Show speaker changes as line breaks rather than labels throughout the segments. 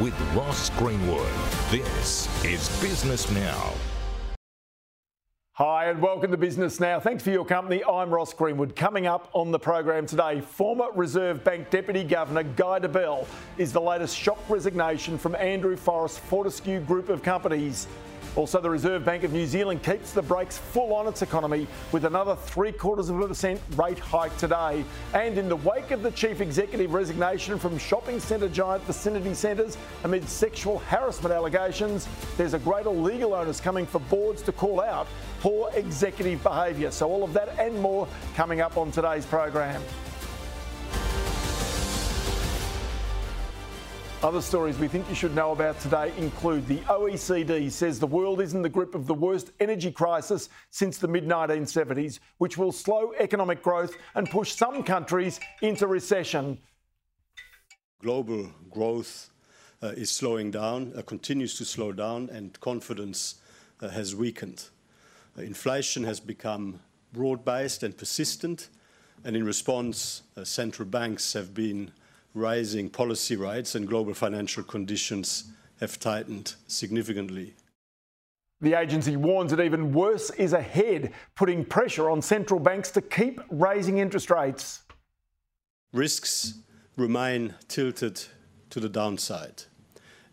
with Ross Greenwood. This is Business Now.
Hi, and welcome to Business Now. Thanks for your company. I'm Ross Greenwood. Coming up on the program today, former Reserve Bank Deputy Governor Guy Debelle is the latest shock resignation from Andrew Forrest's Fortescue Group of companies. Also, the Reserve Bank of New Zealand keeps the brakes full on its economy with another three quarters of a percent rate hike today. And in the wake of the chief executive resignation from shopping centre giant Vicinity Centres amid sexual harassment allegations, there's a greater legal onus coming for boards to call out poor executive behaviour. So, all of that and more coming up on today's program. Other stories we think you should know about today include the OECD says the world is in the grip of the worst energy crisis since the mid 1970s, which will slow economic growth and push some countries into recession.
Global growth uh, is slowing down, uh, continues to slow down, and confidence uh, has weakened. Uh, inflation has become broad based and persistent, and in response, uh, central banks have been rising policy rates and global financial conditions have tightened significantly.
The agency warns that even worse is ahead, putting pressure on central banks to keep raising interest rates.
Risks remain tilted to the downside.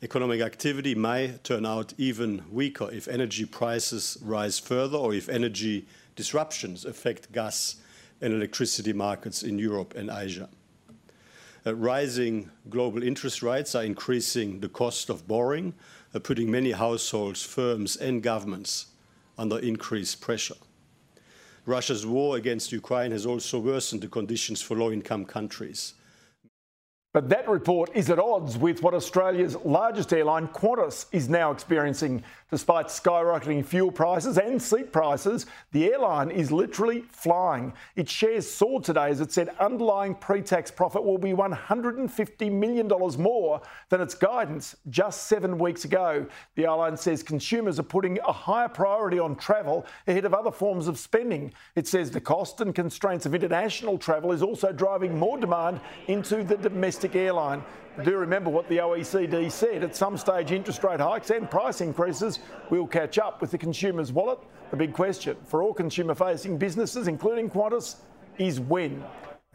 Economic activity may turn out even weaker if energy prices rise further or if energy disruptions affect gas and electricity markets in Europe and Asia. Uh, rising global interest rates are increasing the cost of borrowing, uh, putting many households, firms, and governments under increased pressure. Russia's war against Ukraine has also worsened the conditions for low income countries.
But that report is at odds with what Australia's largest airline, Qantas, is now experiencing. Despite skyrocketing fuel prices and seat prices, the airline is literally flying. Its shares soared today as it said underlying pre tax profit will be $150 million more than its guidance just seven weeks ago. The airline says consumers are putting a higher priority on travel ahead of other forms of spending. It says the cost and constraints of international travel is also driving more demand into the domestic airline. Do remember what the OECD said. At some stage, interest rate hikes and price increases will catch up with the consumer's wallet. The big question for all consumer facing businesses, including Qantas, is when.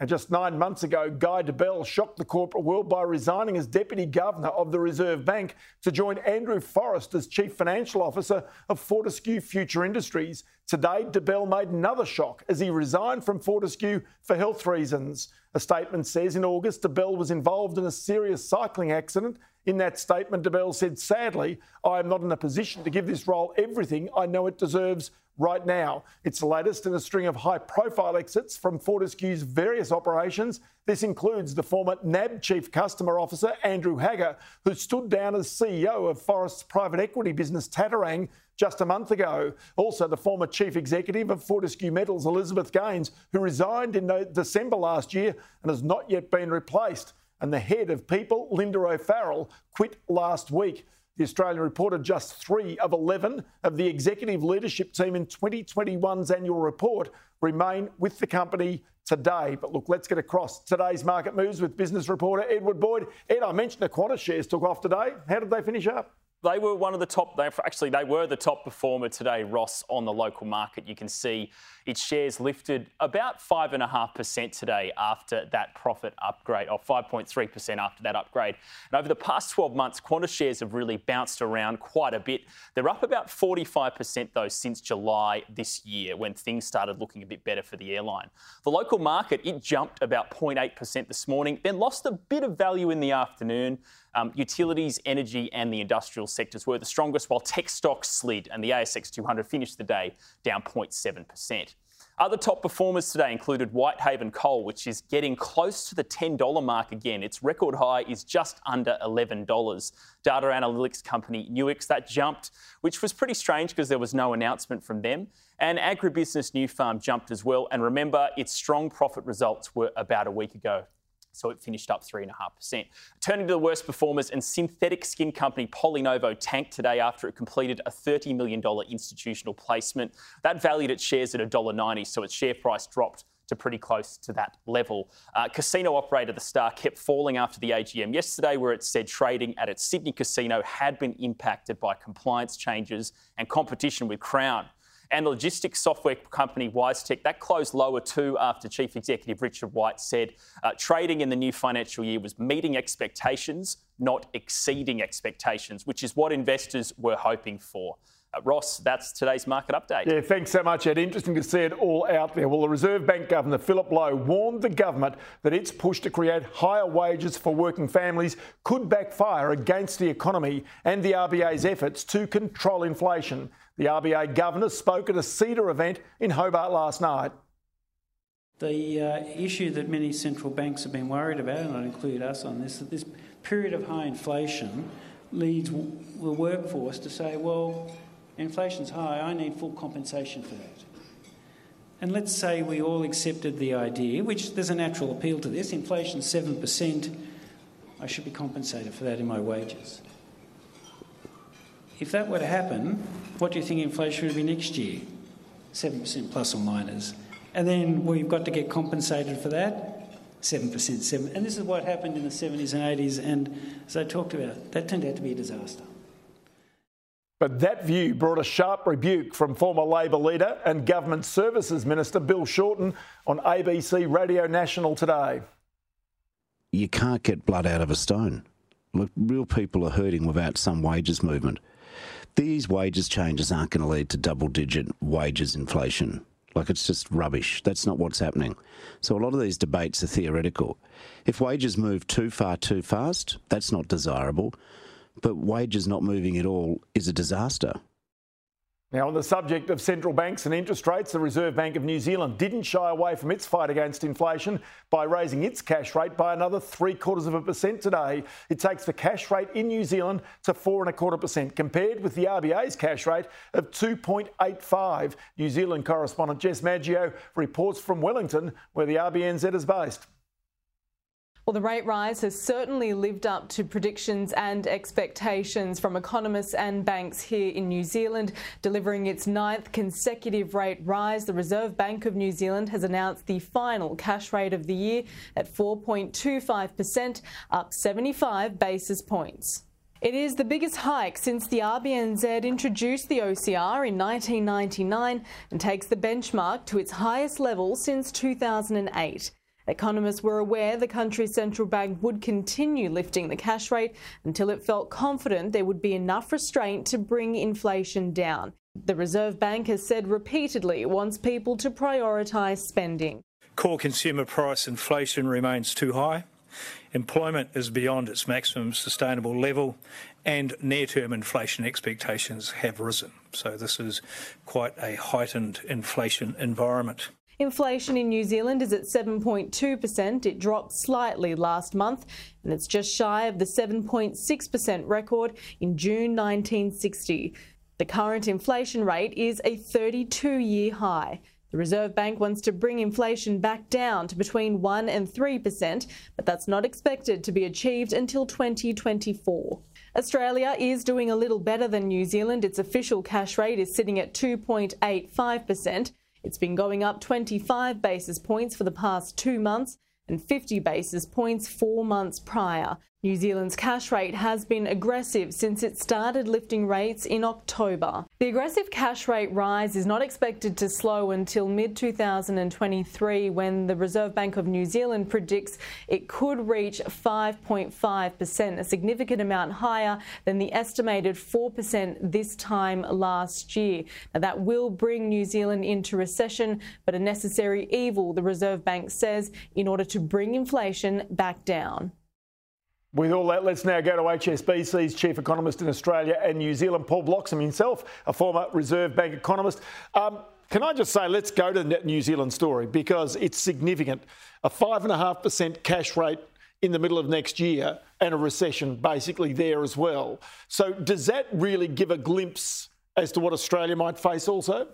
And just nine months ago, Guy Debelle shocked the corporate world by resigning as Deputy Governor of the Reserve Bank to join Andrew Forrest as Chief Financial Officer of Fortescue Future Industries. Today, Debelle made another shock as he resigned from Fortescue for health reasons. A statement says in August, Debelle was involved in a serious cycling accident. In that statement, Debelle said, Sadly, I am not in a position to give this role everything I know it deserves right now. It's the latest in a string of high profile exits from Fortescue's various operations. This includes the former NAB Chief Customer Officer, Andrew Hagger, who stood down as CEO of Forrest's private equity business, Tattarang, just a month ago. Also, the former Chief Executive of Fortescue Metals, Elizabeth Gaines, who resigned in December last year and has not yet been replaced. And the head of People, Linda O'Farrell, quit last week. The Australian reported just three of 11 of the executive leadership team in 2021's annual report remain with the company today. But look, let's get across today's market moves with business reporter Edward Boyd. Ed, I mentioned the Qantas shares took off today. How did they finish up?
They were one of the top, they, actually, they were the top performer today, Ross, on the local market. You can see its shares lifted about 5.5% today after that profit upgrade, or 5.3% after that upgrade. And over the past 12 months, Qantas shares have really bounced around quite a bit. They're up about 45%, though, since July this year, when things started looking a bit better for the airline. The local market, it jumped about 0.8% this morning, then lost a bit of value in the afternoon. Um, utilities, energy, and the industrial sectors were the strongest, while tech stocks slid, and the ASX 200 finished the day down 0.7%. Other top performers today included Whitehaven Coal, which is getting close to the $10 mark again. Its record high is just under $11. Data analytics company Nuix, that jumped, which was pretty strange because there was no announcement from them. And agribusiness Nufarm jumped as well. And remember, its strong profit results were about a week ago so it finished up 3.5%. Turning to the worst performers, and synthetic skin company PolyNovo tanked today after it completed a $30 million institutional placement. That valued its shares at $1.90, so its share price dropped to pretty close to that level. Uh, casino operator The Star kept falling after the AGM yesterday, where it said trading at its Sydney casino had been impacted by compliance changes and competition with Crown. And the logistics software company WiseTech, that closed lower too after Chief Executive Richard White said uh, trading in the new financial year was meeting expectations, not exceeding expectations, which is what investors were hoping for. Uh, Ross, that's today's market update.
Yeah, thanks so much, Ed. Interesting to see it all out there. Well, the Reserve Bank Governor, Philip Lowe, warned the government that its push to create higher wages for working families could backfire against the economy and the RBA's efforts to control inflation. The RBA Governor spoke at a CEDA event in Hobart last night.
The uh, issue that many central banks have been worried about, and I'd include us on this, that this period of high inflation leads the workforce to say, well, inflation's high, I need full compensation for that. And let's say we all accepted the idea, which there's a natural appeal to this inflation's 7%, I should be compensated for that in my wages. If that were to happen, what do you think inflation would be next year? 7% plus or minus. And then we've got to get compensated for that. 7%, 7 And this is what happened in the 70s and 80s. And as I talked about, that turned out to be a disaster.
But that view brought a sharp rebuke from former Labor leader and Government Services Minister Bill Shorten on ABC Radio National today.
You can't get blood out of a stone. Look, real people are hurting without some wages movement. These wages changes aren't going to lead to double digit wages inflation. Like it's just rubbish. That's not what's happening. So a lot of these debates are theoretical. If wages move too far too fast, that's not desirable but wages not moving at all is a disaster.
Now, on the subject of central banks and interest rates, the Reserve Bank of New Zealand didn't shy away from its fight against inflation by raising its cash rate by another three quarters of a percent today. It takes the cash rate in New Zealand to four and a quarter percent, compared with the RBA's cash rate of 2.85. New Zealand correspondent Jess Maggio reports from Wellington, where the RBNZ is based.
Well, the rate rise has certainly lived up to predictions and expectations from economists and banks here in New Zealand, delivering its ninth consecutive rate rise. The Reserve Bank of New Zealand has announced the final cash rate of the year at 4.25%, up 75 basis points. It is the biggest hike since the RBNZ introduced the OCR in 1999 and takes the benchmark to its highest level since 2008. Economists were aware the country's central bank would continue lifting the cash rate until it felt confident there would be enough restraint to bring inflation down. The Reserve Bank has said repeatedly it wants people to prioritise spending.
Core consumer price inflation remains too high. Employment is beyond its maximum sustainable level, and near term inflation expectations have risen. So, this is quite a heightened inflation environment.
Inflation in New Zealand is at 7.2%. It dropped slightly last month and it's just shy of the 7.6% record in June 1960. The current inflation rate is a 32 year high. The Reserve Bank wants to bring inflation back down to between 1 and 3%, but that's not expected to be achieved until 2024. Australia is doing a little better than New Zealand. Its official cash rate is sitting at 2.85%. It's been going up 25 basis points for the past two months and 50 basis points four months prior. New Zealand's cash rate has been aggressive since it started lifting rates in October. The aggressive cash rate rise is not expected to slow until mid 2023 when the Reserve Bank of New Zealand predicts it could reach 5.5%, a significant amount higher than the estimated 4% this time last year. Now, that will bring New Zealand into recession, but a necessary evil, the Reserve Bank says, in order to bring inflation back down.
With all that, let's now go to HSBC's chief economist in Australia and New Zealand, Paul Bloxham himself, a former Reserve Bank economist. Um, can I just say, let's go to the New Zealand story because it's significant. A 5.5% cash rate in the middle of next year and a recession basically there as well. So, does that really give a glimpse as to what Australia might face also?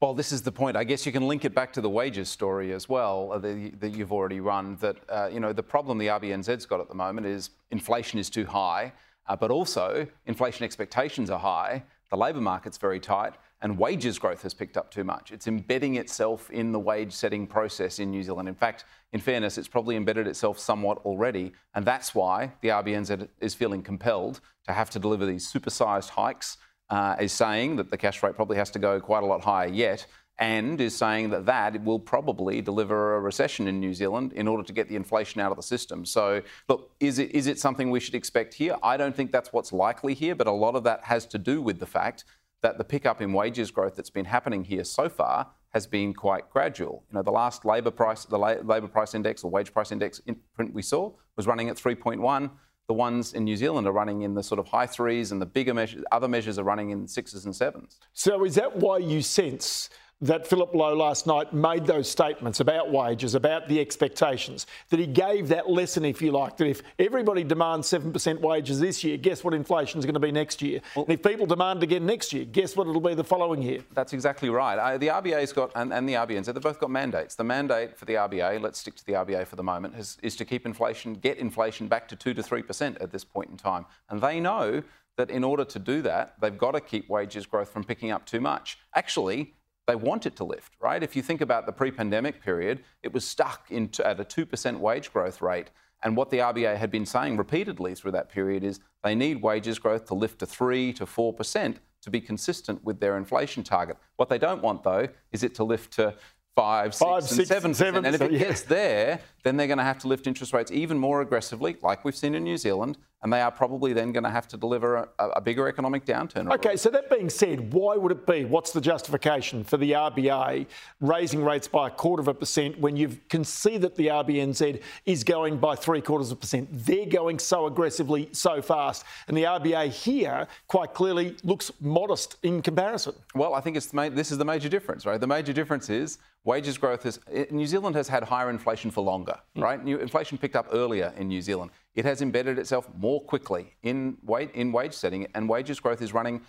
Well, this is the point. I guess you can link it back to the wages story as well uh, that, you've already run. That uh, you know the problem the RBNZ's got at the moment is inflation is too high, uh, but also inflation expectations are high. The labour market's very tight, and wages growth has picked up too much. It's embedding itself in the wage setting process in New Zealand. In fact, in fairness, it's probably embedded itself somewhat already, and that's why the RBNZ is feeling compelled to have to deliver these supersized hikes. Uh, is saying that the cash rate probably has to go quite a lot higher yet and is saying that that will probably deliver a recession in New Zealand in order to get the inflation out of the system. So, look, is it is it something we should expect here? I don't think that's what's likely here, but a lot of that has to do with the fact that the pickup in wages growth that's been happening here so far has been quite gradual. You know, the last labour price, the labour price index or wage price index print we saw was running at 3.1. The ones in New Zealand are running in the sort of high threes, and the bigger measures, other measures are running in sixes and sevens.
So, is that why you sense that Philip Lowe last night made those statements about wages, about the expectations, that he gave that lesson, if you like, that if everybody demands 7% wages this year, guess what inflation is going to be next year? Well, and if people demand again next year, guess what it'll be the following year?
That's exactly right. Uh, the RBA's got, and, and the RBNZ, they've both got mandates. The mandate for the RBA, let's stick to the RBA for the moment, is, is to keep inflation, get inflation back to 2 to 3% at this point in time. And they know that in order to do that, they've got to keep wages growth from picking up too much. Actually, they want it to lift, right? If you think about the pre pandemic period, it was stuck into, at a 2% wage growth rate. And what the RBA had been saying repeatedly through that period is they need wages growth to lift to 3 to 4% to be consistent with their inflation target. What they don't want, though, is it to lift to five, six,
five,
and
six,
seven,
seven
And if it
yeah.
gets there, then they're going to have to lift interest rates even more aggressively, like we've seen in New Zealand, and they are probably then going to have to deliver a, a bigger economic downturn.
Okay, so that being said, why would it be? What's the justification for the RBA raising rates by a quarter of a percent when you can see that the RBNZ is going by three quarters of a percent? They're going so aggressively, so fast, and the RBA here quite clearly looks modest in comparison.
Well, I think it's this is the major difference, right? The major difference is wages growth is New Zealand has had higher inflation for longer, mm. right? New inflation picked up earlier in New Zealand. It has embedded itself more quickly in wage, in wage setting, and wages growth is running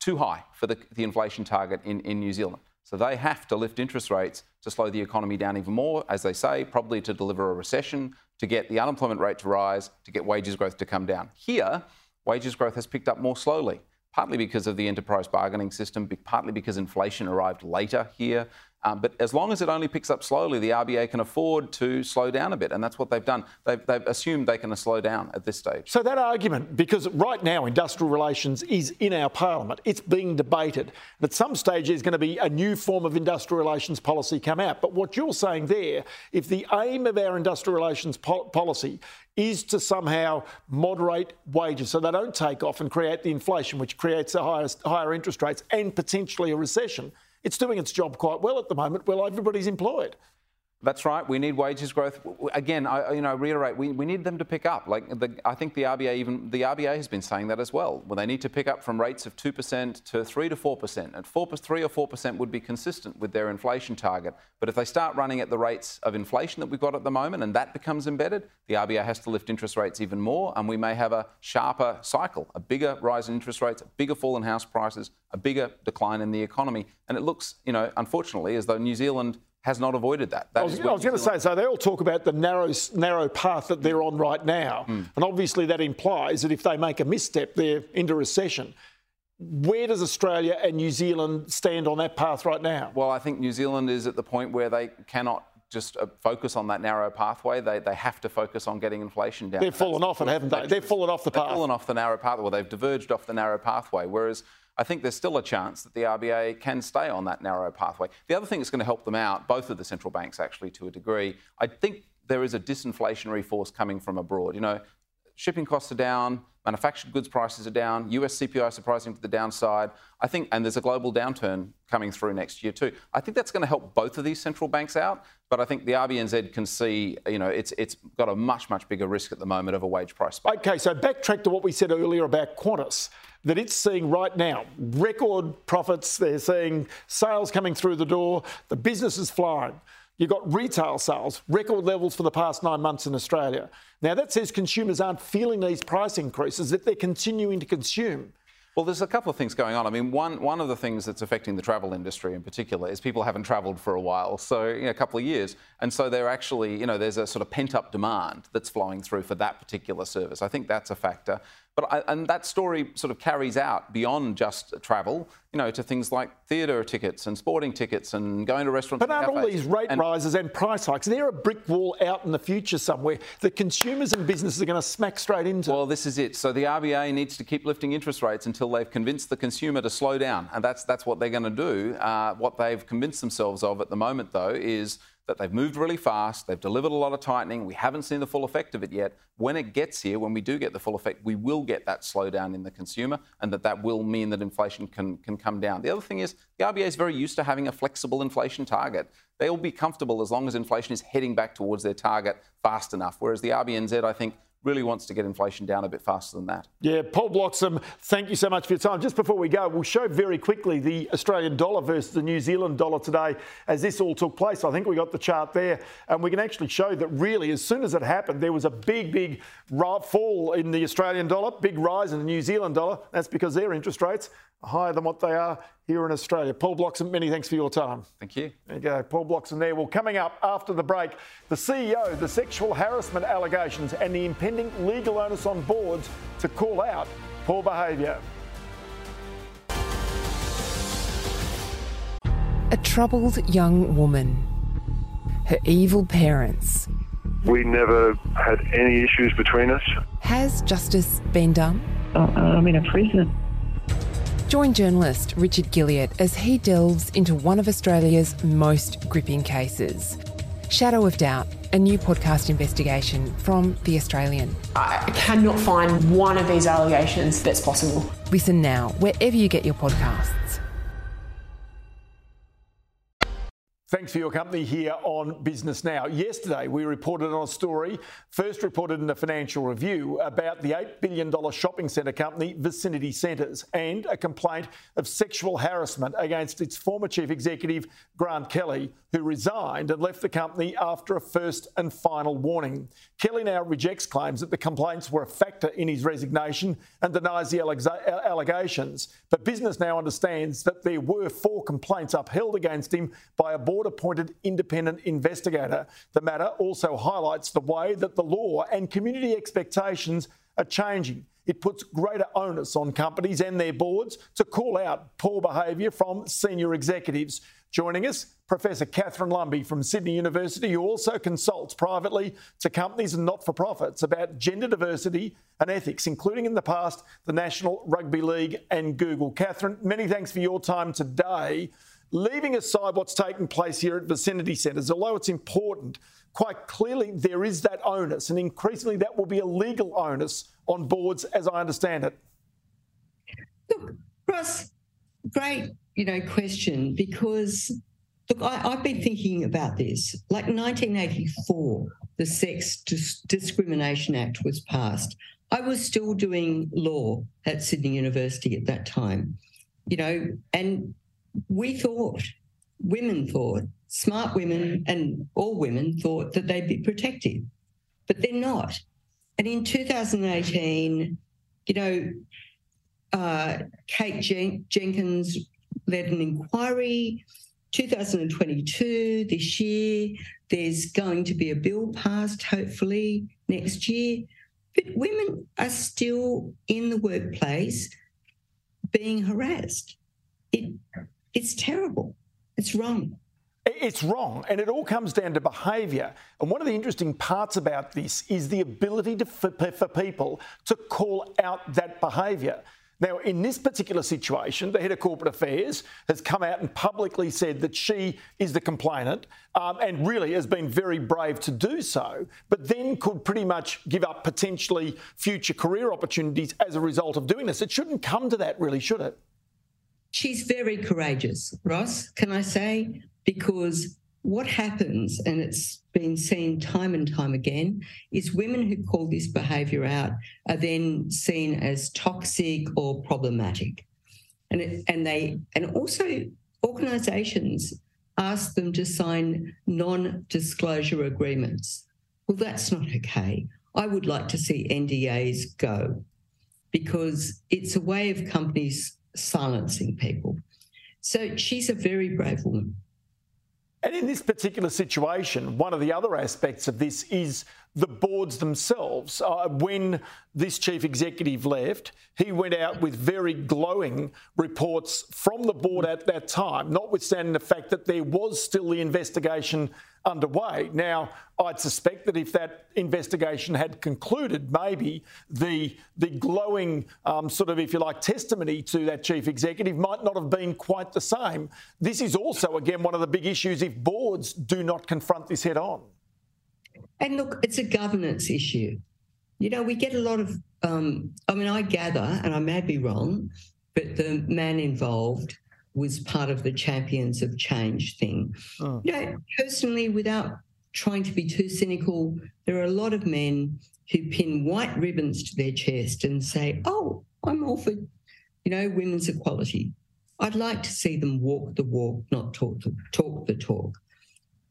too high for the, the inflation target in, in New Zealand. So they have to lift interest rates to slow the economy down even more, as they say, probably to deliver a recession, to get the unemployment rate to rise, to get wages growth to come down. Here, wages growth has picked up more slowly partly because of the enterprise bargaining system, partly because inflation arrived later here. Um, but as long as it only picks up slowly, the RBA can afford to slow down a bit, and that's what they've done. They've, they've, assumed they can slow down at this stage.
So that argument, because right now industrial relations is in our parliament, it's being debated. At some stage, there's going to be a new form of industrial relations policy come out. But what you're saying there, if the aim of our industrial relations po- policy is to somehow moderate wages so they don't take off and create the inflation, which creates a higher, higher interest rates and potentially a recession it's doing its job quite well at the moment. Well, everybody's employed.
That's right. We need wages growth. Again, I you know reiterate. We, we need them to pick up. Like the, I think the RBA even the RBA has been saying that as well. Well, they need to pick up from rates of two percent to three to four percent. At four, three or four percent would be consistent with their inflation target. But if they start running at the rates of inflation that we've got at the moment, and that becomes embedded, the RBA has to lift interest rates even more, and we may have a sharper cycle, a bigger rise in interest rates, a bigger fall in house prices, a bigger decline in the economy. And it looks, you know, unfortunately, as though New Zealand has not avoided that. that
I was, was going to say, so they all talk about the narrow, narrow path that they're on right now. Mm. And obviously that implies that if they make a misstep, they're into recession. Where does Australia and New Zealand stand on that path right now?
Well, I think New Zealand is at the point where they cannot just uh, focus on that narrow pathway. They, they have to focus on getting inflation down.
They've fallen off it, haven't they? They've fallen off the path.
They've fallen off the narrow pathway. Well, they've diverged off the narrow pathway. Whereas I think there's still a chance that the RBA can stay on that narrow pathway. The other thing that's going to help them out, both of the central banks actually to a degree, I think there is a disinflationary force coming from abroad. You know, shipping costs are down, manufactured goods prices are down, US CPI surprising to the downside. I think, and there's a global downturn coming through next year too. I think that's going to help both of these central banks out. But I think the RBNZ can see, you know, it's it's got a much much bigger risk at the moment of a wage price spike.
Okay, so backtrack to what we said earlier about Qantas that it's seeing right now record profits. They're seeing sales coming through the door. The business is flying. You've got retail sales, record levels for the past nine months in Australia. Now, that says consumers aren't feeling these price increases, that they're continuing to consume.
Well, there's a couple of things going on. I mean, one one of the things that's affecting the travel industry in particular is people haven't travelled for a while, so you know, a couple of years, and so they're actually, you know, there's a sort of pent up demand that's flowing through for that particular service. I think that's a factor. But I, and that story sort of carries out beyond just travel, you know, to things like theatre tickets and sporting tickets and going to restaurants.
But aren't all these rate and rises and price hikes? They're a brick wall out in the future somewhere that consumers and businesses are going to smack straight into.
Well, this is it. So the RBA needs to keep lifting interest rates until they've convinced the consumer to slow down, and that's that's what they're going to do. Uh, what they've convinced themselves of at the moment, though, is that they've moved really fast, they've delivered a lot of tightening. We haven't seen the full effect of it yet. When it gets here, when we do get the full effect, we will get that slowdown in the consumer, and that that will mean that inflation can, can come down. The other thing is the RBA is very used to having a flexible inflation target. They'll be comfortable as long as inflation is heading back towards their target fast enough. Whereas the RBNZ, I think, really wants to get inflation down a bit faster than that.
Yeah, Paul Bloxham, thank you so much for your time. Just before we go, we'll show very quickly the Australian dollar versus the New Zealand dollar today as this all took place. I think we got the chart there, and we can actually show that really, as soon as it happened, there was a big, big fall in the Australian dollar, big rise in the New Zealand dollar. That's because their interest rates are higher than what they are here in Australia. Paul Bloxham, many thanks for your time.
Thank you.
There you go, Paul Bloxham there. Well, coming up after the break, the CEO, the sexual harassment allegations, and the impending legal onus on boards to call out poor behaviour.
A troubled young woman. Her evil parents.
We never had any issues between us.
Has justice been done?
Uh, I'm in a prison
Join journalist Richard Guilliatt as he delves into one of Australia's most gripping cases. Shadow of Doubt, a new podcast investigation from The Australian.
I cannot find one of these allegations that's possible.
Listen now, wherever you get your podcasts.
Thanks for your company here on Business Now. Yesterday, we reported on a story, first reported in the Financial Review, about the $8 billion shopping centre company Vicinity Centres and a complaint of sexual harassment against its former chief executive, Grant Kelly, who resigned and left the company after a first and final warning. Kelly now rejects claims that the complaints were a factor in his resignation and denies the allegations. But Business Now understands that there were four complaints upheld against him by a board appointed independent investigator. The matter also highlights the way that the law and community expectations are changing. It puts greater onus on companies and their boards to call out poor behaviour from senior executives. Joining us, Professor Catherine Lumby from Sydney University, who also consults privately to companies and not for profits about gender diversity and ethics, including in the past the National Rugby League and Google. Catherine, many thanks for your time today. Leaving aside what's taken place here at vicinity centres, although it's important, quite clearly there is that onus, and increasingly that will be a legal onus on boards, as I understand it.
Look, Ross, great, you know, question because look, I, have been thinking about this. Like 1984, the Sex Dis- Discrimination Act was passed. I was still doing law at Sydney University at that time, you know, and we thought, women thought, smart women and all women thought that they'd be protected, but they're not. And in 2018, you know, uh, Kate Jen- Jenkins led an inquiry. 2022, this year, there's going to be a bill passed, hopefully next year. But women are still in the workplace being harassed. It it's terrible. It's wrong.
It's wrong, and it all comes down to behaviour. And one of the interesting parts about this is the ability to, for, for people to call out that behaviour. Now, in this particular situation, the head of corporate affairs has come out and publicly said that she is the complainant um, and really has been very brave to do so, but then could pretty much give up potentially future career opportunities as a result of doing this. It shouldn't come to that, really, should it?
She's very courageous, Ross, can I say? Because what happens, and it's been seen time and time again, is women who call this behaviour out are then seen as toxic or problematic. And, it, and they and also organisations ask them to sign non-disclosure agreements. Well, that's not okay. I would like to see NDAs go. because it's a way of companies silencing people. So she's a very brave woman.
And in this particular situation, one of the other aspects of this is the boards themselves. Uh, when this chief executive left, he went out with very glowing reports from the board at that time, notwithstanding the fact that there was still the investigation underway. Now, I'd suspect that if that investigation had concluded, maybe the the glowing um, sort of, if you like, testimony to that chief executive might not have been quite the same. This is also, again, one of the big issues if boards do not confront this head on.
And look, it's a governance issue. You know, we get a lot of, um, I mean, I gather, and I may be wrong, but the man involved was part of the Champions of Change thing. Oh. You know, personally, without trying to be too cynical, there are a lot of men who pin white ribbons to their chest and say, oh, I'm all for, you know, women's equality. I'd like to see them walk the walk, not talk the, talk the talk.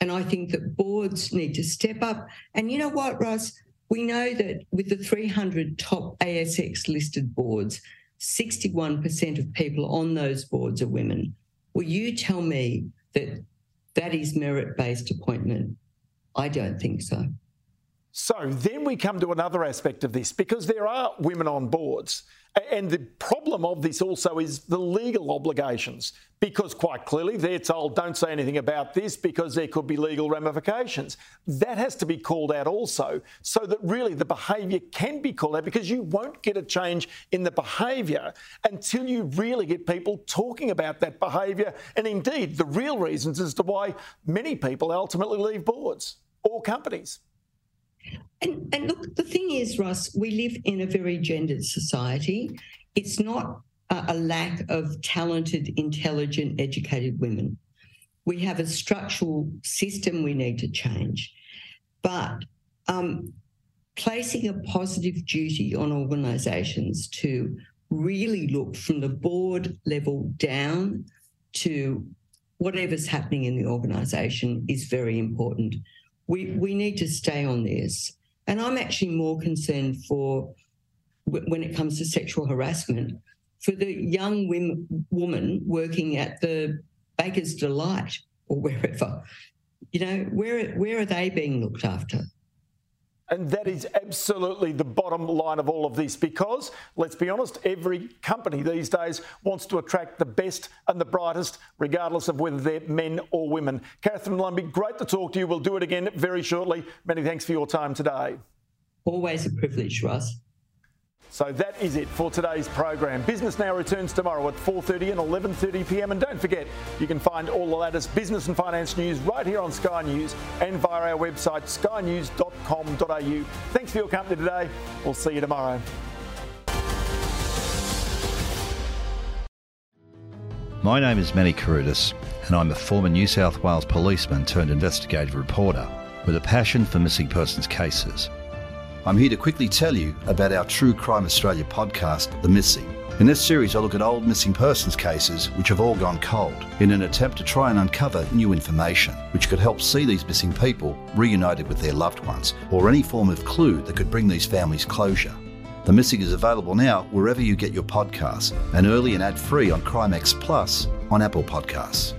And I think that boards need to step up. And you know what, Russ? We know that with the 300 top ASX listed boards, 61% of people on those boards are women. Will you tell me that that is merit based appointment? I don't think so.
So then we come to another aspect of this because there are women on boards. And the problem of this also is the legal obligations, because quite clearly they're told don't say anything about this because there could be legal ramifications. That has to be called out also, so that really the behaviour can be called out because you won't get a change in the behaviour until you really get people talking about that behaviour and indeed the real reasons as to why many people ultimately leave boards or companies.
And, and look, the thing is, Ross, we live in a very gendered society. It's not a, a lack of talented, intelligent, educated women. We have a structural system we need to change. But um, placing a positive duty on organisations to really look from the board level down to whatever's happening in the organisation is very important we, we need to stay on this. And I'm actually more concerned for when it comes to sexual harassment for the young women, woman working at the Baker's Delight or wherever. You know, where where are they being looked after?
And that is absolutely the bottom line of all of this because, let's be honest, every company these days wants to attract the best and the brightest, regardless of whether they're men or women. Catherine Lumby, great to talk to you. We'll do it again very shortly. Many thanks for your time today.
Always a privilege, Russ.
So that is it for today's program. Business Now returns tomorrow at 4:30 and 11:30 p.m. And don't forget, you can find all the latest business and finance news right here on Sky News and via our website skynews.com.au. Thanks for your company today. We'll see you tomorrow.
My name is Manny Carudis, and I'm a former New South Wales policeman turned investigative reporter with a passion for missing persons cases. I'm here to quickly tell you about our True Crime Australia podcast, The Missing. In this series, I look at old missing persons cases which have all gone cold in an attempt to try and uncover new information which could help see these missing people reunited with their loved ones or any form of clue that could bring these families closure. The Missing is available now wherever you get your podcasts and early and ad free on Crimex Plus on Apple Podcasts.